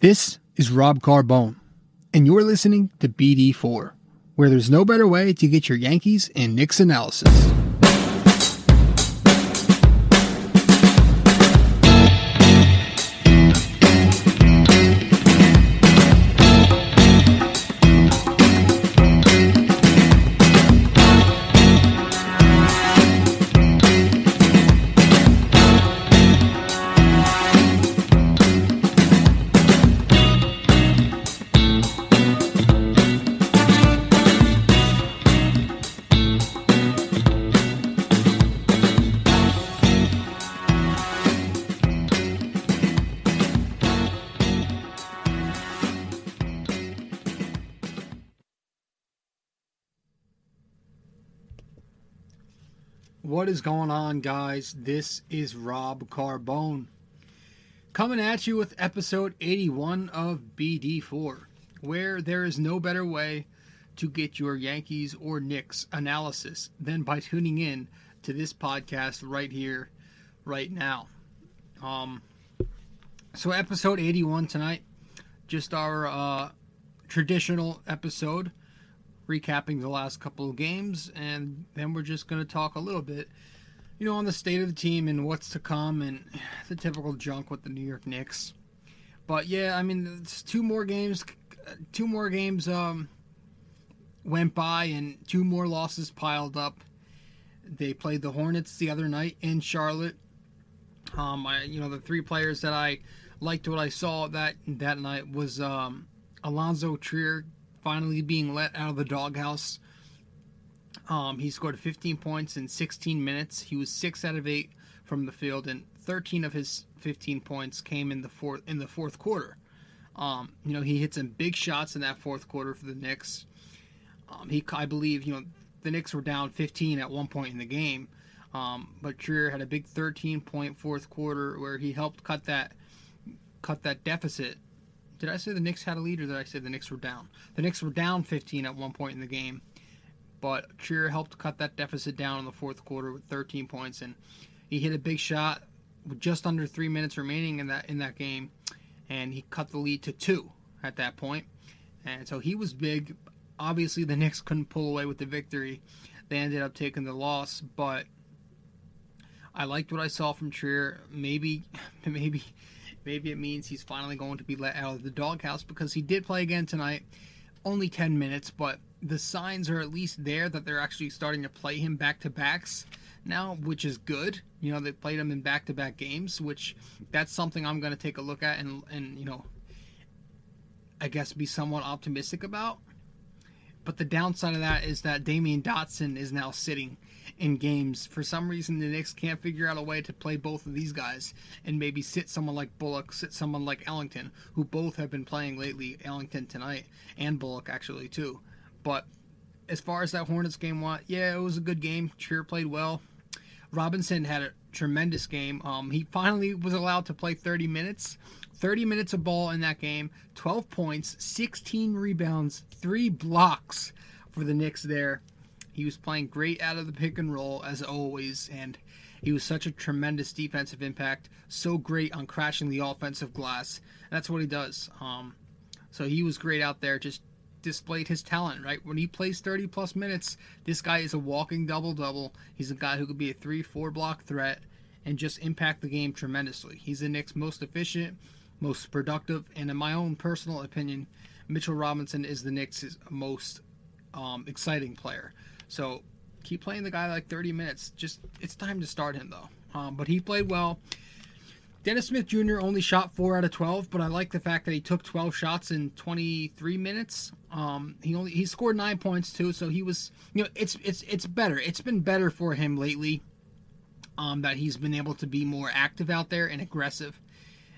This is Rob Carbone, and you're listening to BD4, where there's no better way to get your Yankees and Knicks analysis. What is going on, guys? This is Rob Carbone coming at you with episode 81 of BD4, where there is no better way to get your Yankees or Knicks analysis than by tuning in to this podcast right here, right now. Um, so, episode 81 tonight, just our uh, traditional episode recapping the last couple of games, and then we're just going to talk a little bit, you know, on the state of the team and what's to come and the typical junk with the New York Knicks. But yeah, I mean, it's two more games, two more games um, went by, and two more losses piled up. They played the Hornets the other night in Charlotte. Um, I, you know, the three players that I liked what I saw that that night was um, Alonzo Trier finally being let out of the doghouse. Um, he scored 15 points in 16 minutes. He was six out of eight from the field, and 13 of his 15 points came in the fourth in the fourth quarter. Um, you know, he hit some big shots in that fourth quarter for the Knicks. Um, he, I believe, you know, the Knicks were down 15 at one point in the game, um, but Trier had a big 13 point fourth quarter where he helped cut that cut that deficit did I say the Knicks had a lead or did I say the Knicks were down? The Knicks were down 15 at one point in the game, but Trier helped cut that deficit down in the fourth quarter with 13 points, and he hit a big shot with just under three minutes remaining in that in that game, and he cut the lead to two at that point, and so he was big. Obviously, the Knicks couldn't pull away with the victory; they ended up taking the loss, but. I liked what I saw from Trier. Maybe, maybe Maybe it means he's finally going to be let out of the doghouse because he did play again tonight. Only 10 minutes, but the signs are at least there that they're actually starting to play him back to backs now, which is good. You know, they played him in back to back games, which that's something I'm going to take a look at and, and, you know, I guess be somewhat optimistic about. But the downside of that is that Damyean Dotson is now sitting in games. For some reason, the Knicks can't figure out a way to play both of these guys and maybe sit someone like Bullock, sit someone like Ellington, who both have been playing lately. Ellington tonight and Bullock actually too. But as far as that Hornets game went, yeah, it was a good game. Trier played well. Robinson had a tremendous game. Um, he finally was allowed to play 30 minutes. 30 minutes of ball in that game, 12 points, 16 rebounds, 3 blocks for the Knicks there. He was playing great out of the pick and roll as always, and he was such a tremendous defensive impact. So great on crashing the offensive glass. That's what he does. Um, so he was great out there. Just displayed his talent. Right when he plays 30 plus minutes, this guy is a walking double double. He's a guy who could be a three four block threat and just impact the game tremendously. He's the Knicks' most efficient, most productive, and in my own personal opinion, Mitchell Robinson is the Knicks' most um, exciting player. So keep playing the guy like 30 minutes. Just it's time to start him though. Um, but he played well. Dennis Smith Jr. only shot four out of 12, but I like the fact that he took 12 shots in 23 minutes. Um, he only he scored nine points too, so he was you know it's it's it's better. It's been better for him lately. Um, that he's been able to be more active out there and aggressive.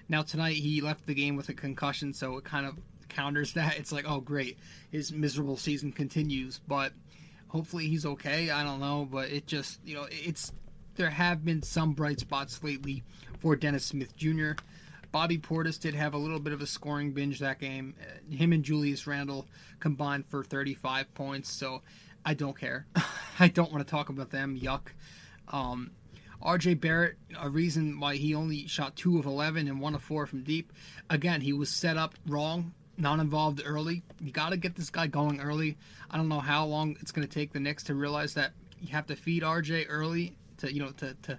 Now tonight he left the game with a concussion, so it kind of counters that. It's like, oh great, his miserable season continues, but hopefully he's okay. I don't know, but it just you know it's there have been some bright spots lately for Dennis Smith Jr. Bobby Portis did have a little bit of a scoring binge that game. Uh, him and Julius Randle combined for 35 points, so I don't care. I don't want to talk about them. Yuck. Um, RJ Barrett, a reason why he only shot two of 11 and one of four from deep. Again, he was set up wrong, not involved early. You got to get this guy going early. I don't know how long it's going to take the Knicks to realize that you have to feed RJ early to you know to to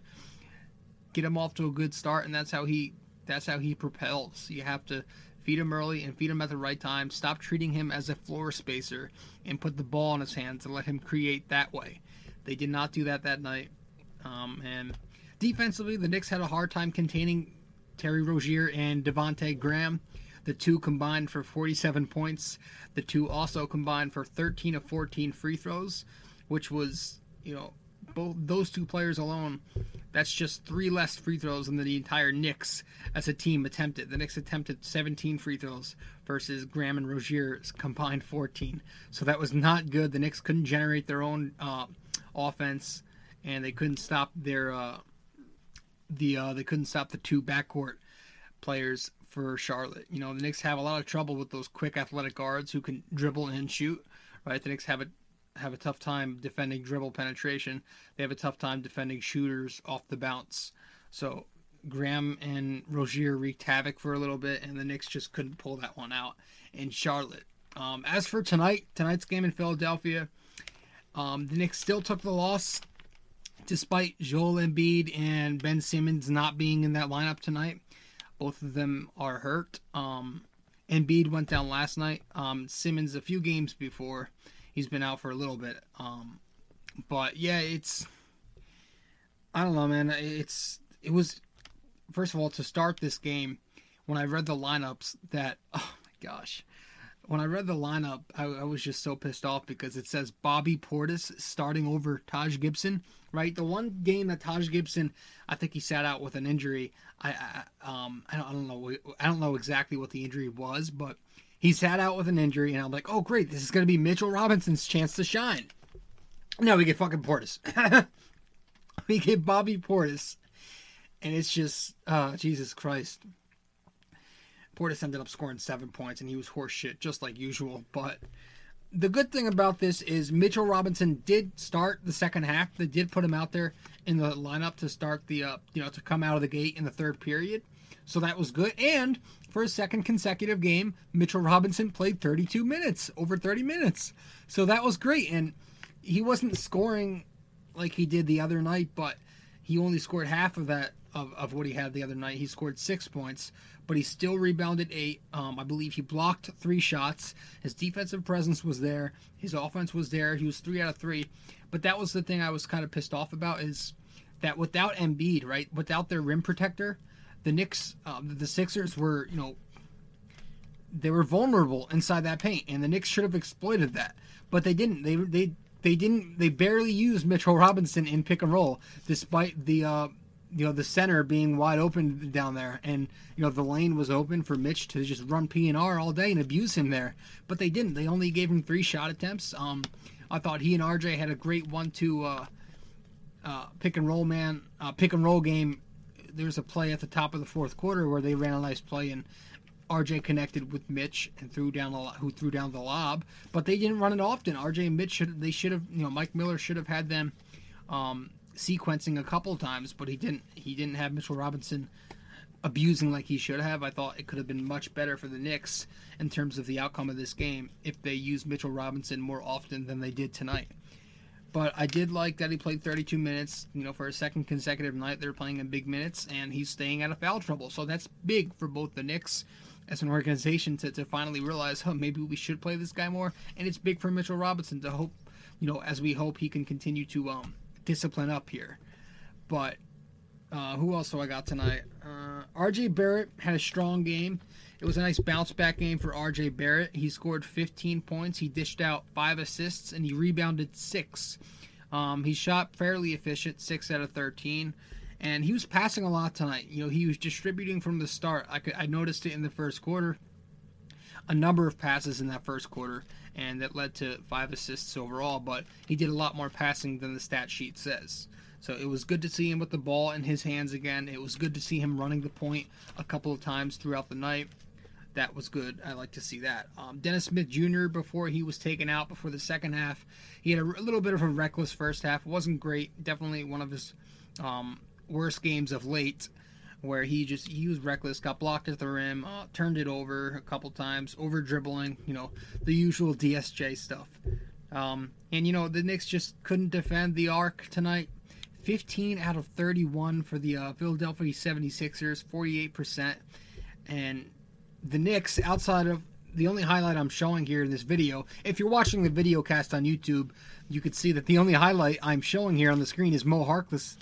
get him off to a good start, and that's how he that's how he propels. You have to feed him early and feed him at the right time. Stop treating him as a floor spacer and put the ball in his hands and let him create that way. They did not do that that night. Um, and defensively, the Knicks had a hard time containing Terry Rozier and Devonte Graham. The two combined for 47 points. The two also combined for 13 of 14 free throws, which was, you know, both those two players alone, that's just three less free throws than the entire Knicks as a team attempted. The Knicks attempted 17 free throws versus Graham and Rozier's combined 14. So that was not good. The Knicks couldn't generate their own uh, offense, and they couldn't stop their uh, the uh, they couldn't stop the two backcourt players for Charlotte. You know, the Knicks have a lot of trouble with those quick athletic guards who can dribble and shoot. Right, the Knicks have a have a tough time defending dribble penetration. They have a tough time defending shooters off the bounce. So Graham and Rozier wreaked havoc for a little bit, and the Knicks just couldn't pull that one out in Charlotte. Um, as for tonight, tonight's game in Philadelphia, um, the Knicks still took the loss, despite Joel Embiid and Ben Simmons not being in that lineup tonight. Both of them are hurt. Um, Embiid went down last night. Um, Simmons a few games before he's been out for a little bit. Um, but yeah, it's I don't know, man. It's it was first of all to start this game when I read the lineups that oh my gosh. When I read the lineup, I, I was just so pissed off because it says Bobby Portis starting over Taj Gibson. Right, the one game that Taj Gibson, I think he sat out with an injury. I, I um I don't, I don't know I don't know exactly what the injury was, but he sat out with an injury, and I'm like, oh great, this is to be Mitchell Robinson's chance to shine. No, we get fucking Portis. we get Bobby Portis, and it's just, uh, Jesus Christ. Portis ended up scoring seven points, and he was horseshit, just like usual. But the good thing about this is Mitchell Robinson did start the second half. They did put him out there in the lineup to start the, uh, you know, to come out of the gate in the third period. So that was good. And for a second consecutive game, Mitchell Robinson played 32 minutes, over 30 minutes. So that was great. And he wasn't scoring like he did the other night, but he only scored half of that of, of what he had the other night. He scored six points, but he still rebounded eight. Um, I believe he blocked three shots. His defensive presence was there. His offense was there. He was three out of three. But that was the thing I was kind of pissed off about is that without Embiid, right, without their rim protector, the Knicks, um, the Sixers were, you know, they were vulnerable inside that paint, and the Knicks should have exploited that, but they didn't. They they they didn't. They barely used Mitchell Robinson in pick and roll, despite the uh, you know the center being wide open down there, and you know the lane was open for Mitch to just run P and R all day and abuse him there, but they didn't. They only gave him three shot attempts. Um, I thought he and RJ had a great one-two uh, uh, pick and roll man, uh, pick and roll game there's a play at the top of the fourth quarter where they ran a nice play and RJ connected with Mitch and threw down the who threw down the lob, but they didn't run it often. RJ and Mitch should they should have you know Mike Miller should have had them um, sequencing a couple times, but he didn't. He didn't have Mitchell Robinson abusing like he should have. I thought it could have been much better for the Knicks in terms of the outcome of this game if they used Mitchell Robinson more often than they did tonight. But I did like that he played 32 minutes. You know, for a second consecutive night, they're playing in big minutes, and he's staying out of foul trouble. So that's big for both the Knicks as an organization to, to finally realize, huh, maybe we should play this guy more. And it's big for Mitchell Robinson to hope, you know, as we hope he can continue to um, discipline up here. But uh, who else do I got tonight? Uh, RJ Barrett had a strong game. It was a nice bounce back game for RJ Barrett. He scored 15 points. He dished out five assists and he rebounded six. Um, he shot fairly efficient, six out of 13, and he was passing a lot tonight. You know, he was distributing from the start. I, could, I noticed it in the first quarter, a number of passes in that first quarter, and that led to five assists overall. But he did a lot more passing than the stat sheet says. So it was good to see him with the ball in his hands again. It was good to see him running the point a couple of times throughout the night that was good. I like to see that. Um, Dennis Smith Jr. before he was taken out before the second half, he had a, little bit of a reckless first half. It wasn't great. Definitely one of his um, worst games of late, where he just he was reckless, got blocked at the rim, uh, turned it over a couple times, over dribbling, you know, the usual DSJ stuff. Um, and you know the Knicks just couldn't defend the arc tonight. 15 out of 31 for the uh, Philadelphia 76ers, 48%. And the Knicks, outside of the only highlight I'm showing here in this video, if you're watching the video cast on YouTube, you could see that the only highlight I'm showing here on the screen is Mo Harkless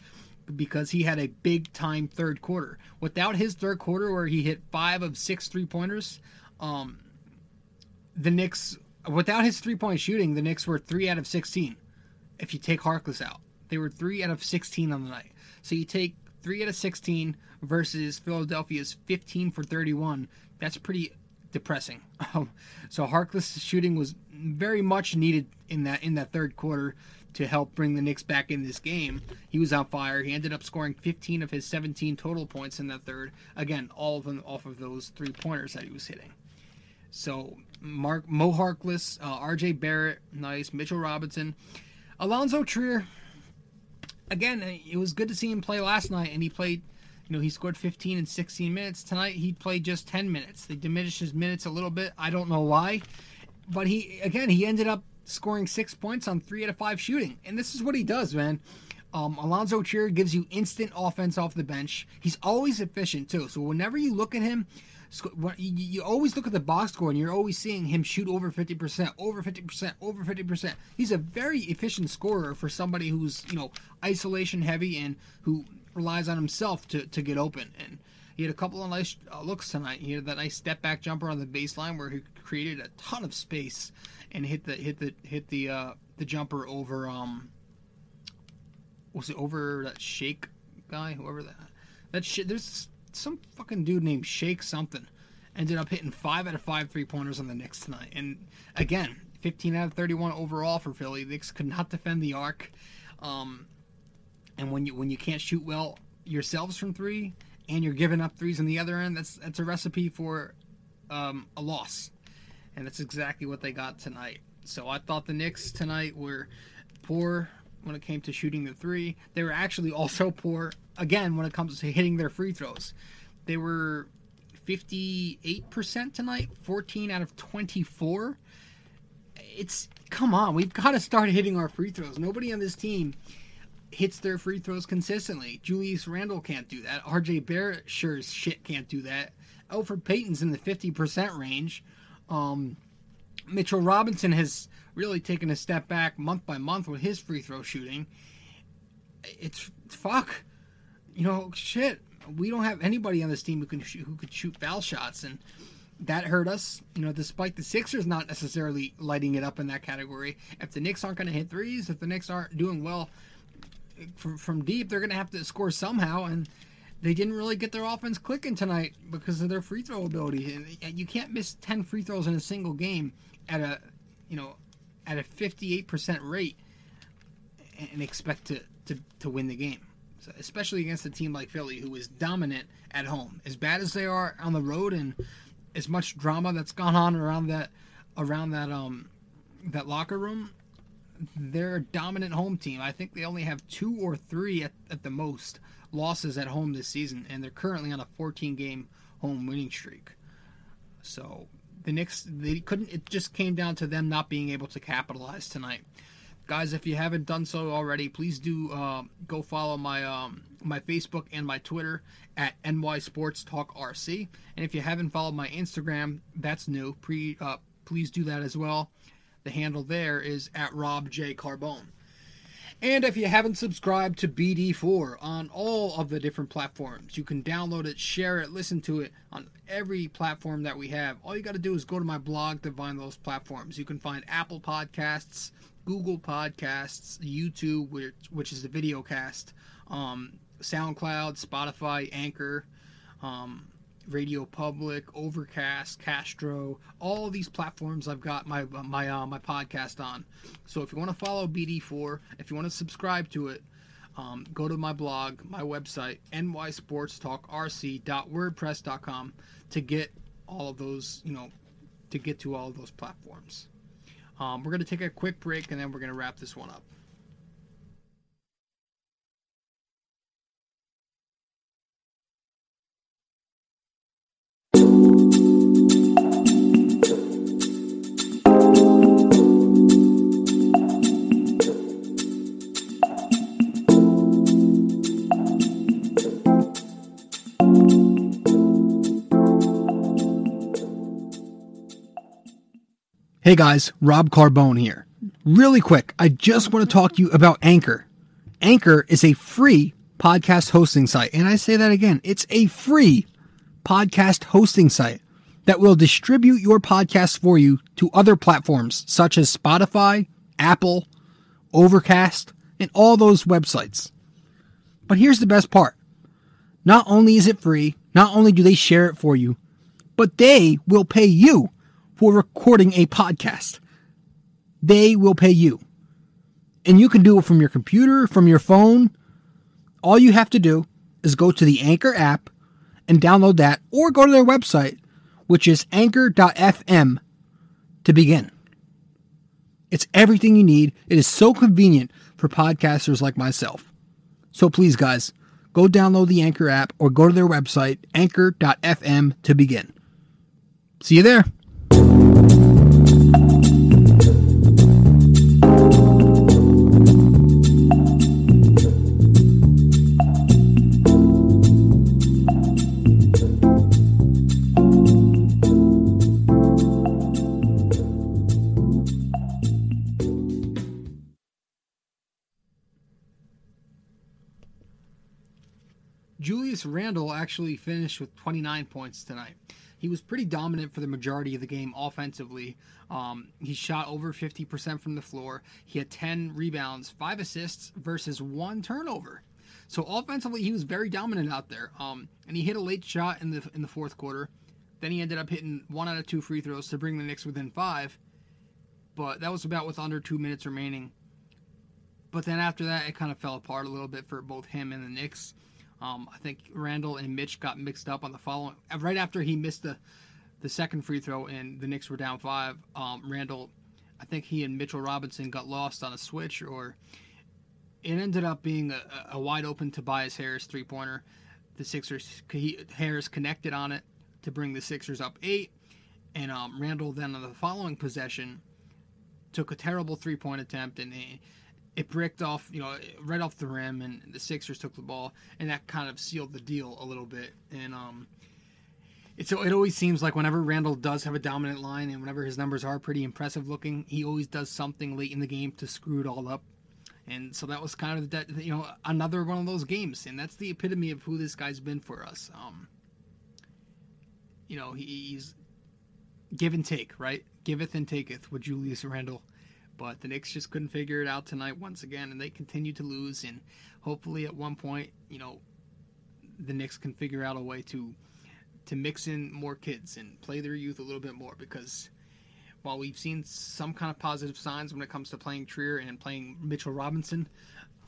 because he had a big time third quarter. Without his third quarter, where he hit five of six three pointers, um, the Knicks, without his three point shooting, the Knicks were three out of 16 if you take Harkless out. They were three out of 16 on the night. So you take three out of 16 versus Philadelphia's 15 for 31. That's pretty depressing. so Harkless shooting was very much needed in that in that third quarter to help bring the Knicks back in this game. He was on fire. He ended up scoring 15 of his 17 total points in that third. Again, all of them off of those three pointers that he was hitting. So Mark Mo Harkless, uh, R.J. Barrett, nice. Mitchell Robinson, Alonzo Trier. Again, it was good to see him play last night, and he played. You know, he scored 15 in 16 minutes tonight. He played just 10 minutes. They diminished his minutes a little bit. I don't know why, but he again he ended up scoring six points on three out of five shooting. And this is what he does, man. Um, Alonzo Trier gives you instant offense off the bench. He's always efficient too. So whenever you look at him, you always look at the box score and you're always seeing him shoot over 50%, over 50%, over 50%. He's a very efficient scorer for somebody who's, you know, isolation heavy and who relies on himself to, to get open. And he had a couple of nice uh, looks tonight. He had that nice step back jumper on the baseline where he created a ton of space and hit the hit the hit the uh, the jumper over um was it over that Shake guy? Whoever that that shit there's some fucking dude named Shake something ended up hitting five out of five three pointers on the Knicks tonight. And again 15 out of 31 overall for Philly. The Knicks could not defend the arc. Um and when you when you can't shoot well yourselves from three and you're giving up threes on the other end that's that's a recipe for um, a loss and that's exactly what they got tonight. So I thought the Knicks tonight were poor when it came to shooting the three. They were actually also poor again when it comes to hitting their free throws. They were 58% tonight, 14 out of 24. It's come on, we've got to start hitting our free throws. Nobody on this team hits their free throws consistently. Julius Randle can't do that. RJ Barrett sure as shit can't do that. Elfrid Payton's in the 50% range. Um, Mitchell Robinson has really taken a step back month by month with his free throw shooting. It's fuck, you know, shit. We don't have anybody on this team who can shoot, who could shoot foul shots, and that hurt us. You know, despite the Sixers not necessarily lighting it up in that category. If the Knicks aren't going to hit threes, if the Knicks aren't doing well from, from deep, they're going to have to score somehow, and they didn't really get their offense clicking tonight because of their free throw ability. And you can't miss 10 free throws in a single game at a, you know, at a 58% rate and expect to, to, to win the game. So especially against a team like Philly, who is dominant at home. As bad as they are on the road, and as much drama that's gone on around that around that um that locker room, they're a dominant home team. I think they only have two or three at, at the most losses at home this season, and they're currently on a 14 game home winning streak. So the Knicks, they couldn't. It just came down to them not being able to capitalize tonight. Guys, if you haven't done so already, please do uh, go follow my um, my Facebook and my Twitter at NY Sports Talk RC. And if you haven't followed my Instagram, that's new. Pre, uh, please do that as well. The handle there is at Rob J Carbone. And if you haven't subscribed to BD4 on all of the different platforms, you can download it, share it, listen to it on every platform that we have. All you got to do is go to my blog to find those platforms. You can find Apple Podcasts, Google Podcasts, YouTube, which, which is the video cast, um, SoundCloud, Spotify, Anchor, um, Radio Public, Overcast, Castro, all these platforms I've got my my uh, my podcast on. So if you want to follow BD4, if you want to subscribe to it, um, go to my blog, my website, nysportstalkrc.wordpress.com to get all of those, you know, to get to all of those platforms. Um, we're going to take a quick break and then we're going to wrap this one up. Hey guys, Rob Carbone here. Really quick, I just want to talk to you about Anchor. Anchor is a free podcast hosting site. And I say that again it's a free podcast hosting site that will distribute your podcast for you to other platforms such as Spotify, Apple, Overcast, and all those websites. But here's the best part not only is it free, not only do they share it for you, but they will pay you for recording a podcast. They will pay you. And you can do it from your computer, from your phone. All you have to do is go to the Anchor app and download that, or go to their website, which is anchor.fm, to begin. It's everything you need. It is so convenient for podcasters like myself. So please, guys, go download the Anchor app or go to their website, anchor.fm, to begin. See you there. Julius Randle actually finished with 29 points tonight. He was pretty dominant for the majority of the game offensively. Um, he shot over 50% from the floor. He had 10 rebounds, 5 assists versus 1 turnover. So offensively, he was very dominant out there. Um, and he hit a late shot in the in the fourth quarter. Then he ended up hitting one out of two free throws to bring the Knicks within five. But that was about with under two minutes remaining. But then after that, it kind of fell apart a little bit for both him and the Knicks. Um, I think Randle and Mitch got mixed up on the following right after he missed the the second free throw and the Knicks were down five. Um, Randle, I think he and Mitchell Robinson got lost on a switch, or it ended up being a, a wide open Tobias Harris three pointer. The Sixers he, Harris connected on it to bring the Sixers up eight, and um, Randle then on the following possession took a terrible three point attempt and. He, it bricked off, you know, right off the rim, and the Sixers took the ball, and that kind of sealed the deal a little bit. And um, it's it always seems like whenever Randle does have a dominant line, and whenever his numbers are pretty impressive looking, he always does something late in the game to screw it all up. And so that was kind of that, you know, another one of those games, and that's the epitome of who this guy's been for us. Um, you know, he's give and take, right? Giveth and taketh with Julius Randle. But the Knicks just couldn't figure it out tonight once again, and they continue to lose. And hopefully, at one point, you know, the Knicks can figure out a way to to mix in more kids and play their youth a little bit more because while we've seen some kind of positive signs when it comes to playing Trier and playing Mitchell Robinson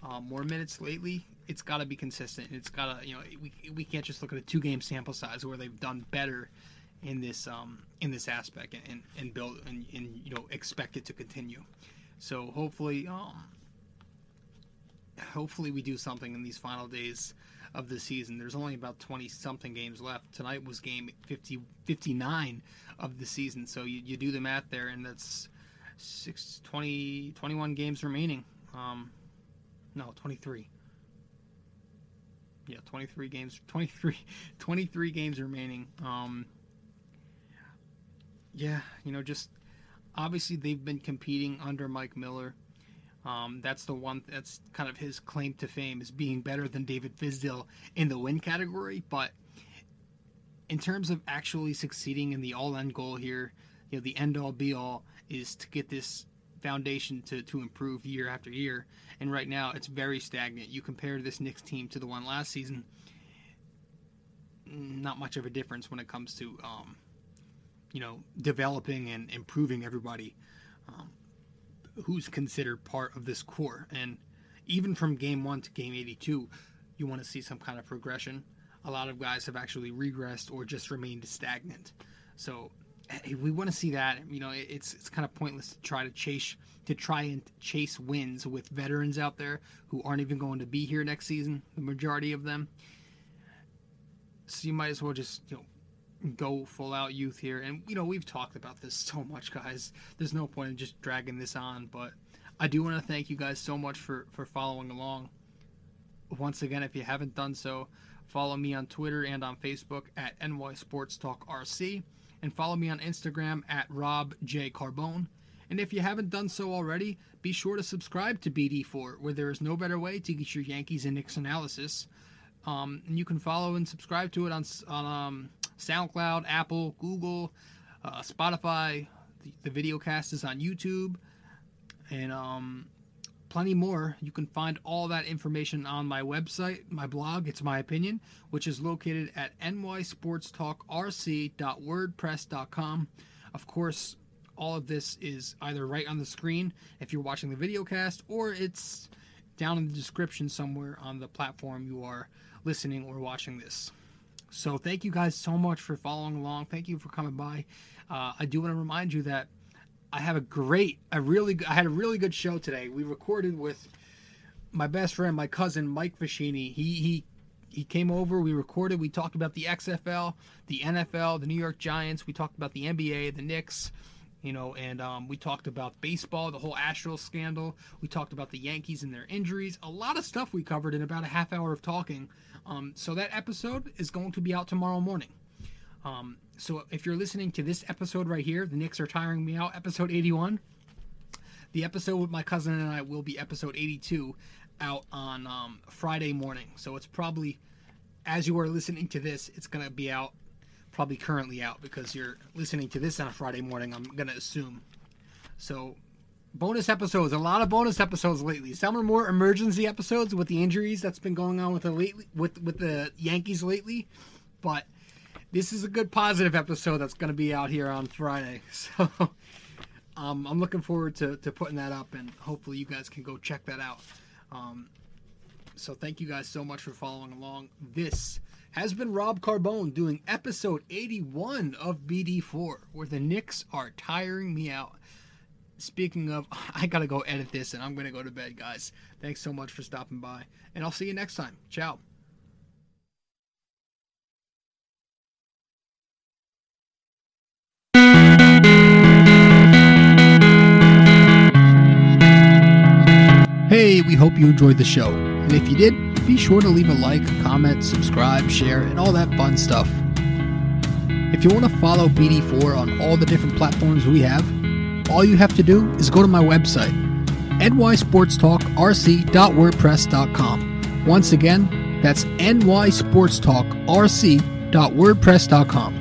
um, more minutes lately, it's got to be consistent. It's got to, you know, we, we can't just look at a two game sample size where they've done better in this um, in this aspect and, and build and, and you know expect it to continue. So hopefully, um, hopefully we do something in these final days of the season. There's only about 20 something games left. Tonight was game 50, 59 of the season. So you, you do the math there, and that's six, 20, 21 games remaining. Um, no, 23. Yeah, 23 games, 23, 23 games remaining. Um, yeah, you know, just obviously they've been competing under Mike Miller. Um, that's the one that's kind of his claim to fame is being better than David Fizdale in the win category. But in terms of actually succeeding in the all end goal here, you know, the end all be all is to get this foundation to, to improve year after year. And right now it's very stagnant. You compare this Knicks team to the one last season, not much of a difference when it comes to um, you know, developing and improving everybody um, who's considered part of this core. And even from game one to game 82, you want to see some kind of progression. A lot of guys have actually regressed or just remained stagnant. So we want to see that. You know, it's it's kind of pointless to try to chase to try and chase wins with veterans out there who aren't even going to be here next season. The majority of them. So you might as well just you know go full out youth here. And you know, we've talked about this so much, guys. There's no point in just dragging this on, but I do want to thank you guys so much for for following along. Once again, if you haven't done so, follow me on Twitter and on Facebook at NY Sports Talk RC. and follow me on Instagram at Rob J. Carbone. And if you haven't done so already, be sure to subscribe to BD4, where there is no better way to get your Yankees and Knicks analysis. Um, and you can follow and subscribe to it on, on um, SoundCloud, Apple, Google, uh, Spotify. The, the video cast is on YouTube, and um, plenty more. You can find all that information on my website, my blog, It's My Opinion, which is located at nysportstalkrc.wordpress.com. Of course, all of this is either right on the screen if you're watching the video cast, or it's down in the description somewhere on the platform you are listening or watching this. So thank you guys so much for following along. Thank you for coming by. Uh, I do want to remind you that I have a great, a really, I had a really good show today. We recorded with my best friend, my cousin Mike Fashini. He he he came over. We recorded. We talked about the XFL, the NFL, the New York Giants. We talked about the NBA, the Knicks you know, and um, we talked about baseball, the whole Astros scandal. We talked about the Yankees and their injuries. A lot of stuff we covered in about a half hour of talking. Um, so that episode is going to be out tomorrow morning. Um, so if you're listening to this episode right here, the Knicks are tiring me out, episode 81. The episode with my cousin and I will be episode 82 out on um, Friday morning. So it's probably, as you are listening to this, it's going to be out probably currently out because you're listening to this on a Friday morning, I'm going to assume. So, bonus episodes, a lot of bonus episodes lately. Some are more emergency episodes with the injuries that's been going on with the lately with with the Yankees lately, but this is a good positive episode that's going to be out here on Friday. So, um, I'm looking forward to, to putting that up, and hopefully you guys can go check that out. Um, so, thank you guys so much for following along. This has been Rob Carbone doing episode 81 of BD4, where the Knicks are tiring me out. Speaking of, I gotta go edit this and I'm gonna go to bed, guys. Thanks so much for stopping by, and I'll see you next time. Ciao. Hey, we hope you enjoyed the show. And if you did, be sure to leave a like, comment, subscribe, share, and all that fun stuff. If you want to follow BD4 on all the different platforms we have, all you have to do is go to my website, nysportstalkrc.wordpress.com. Once again, that's nysportstalkrc.wordpress.com.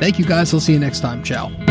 Thank you guys. I'll see you next time. Ciao.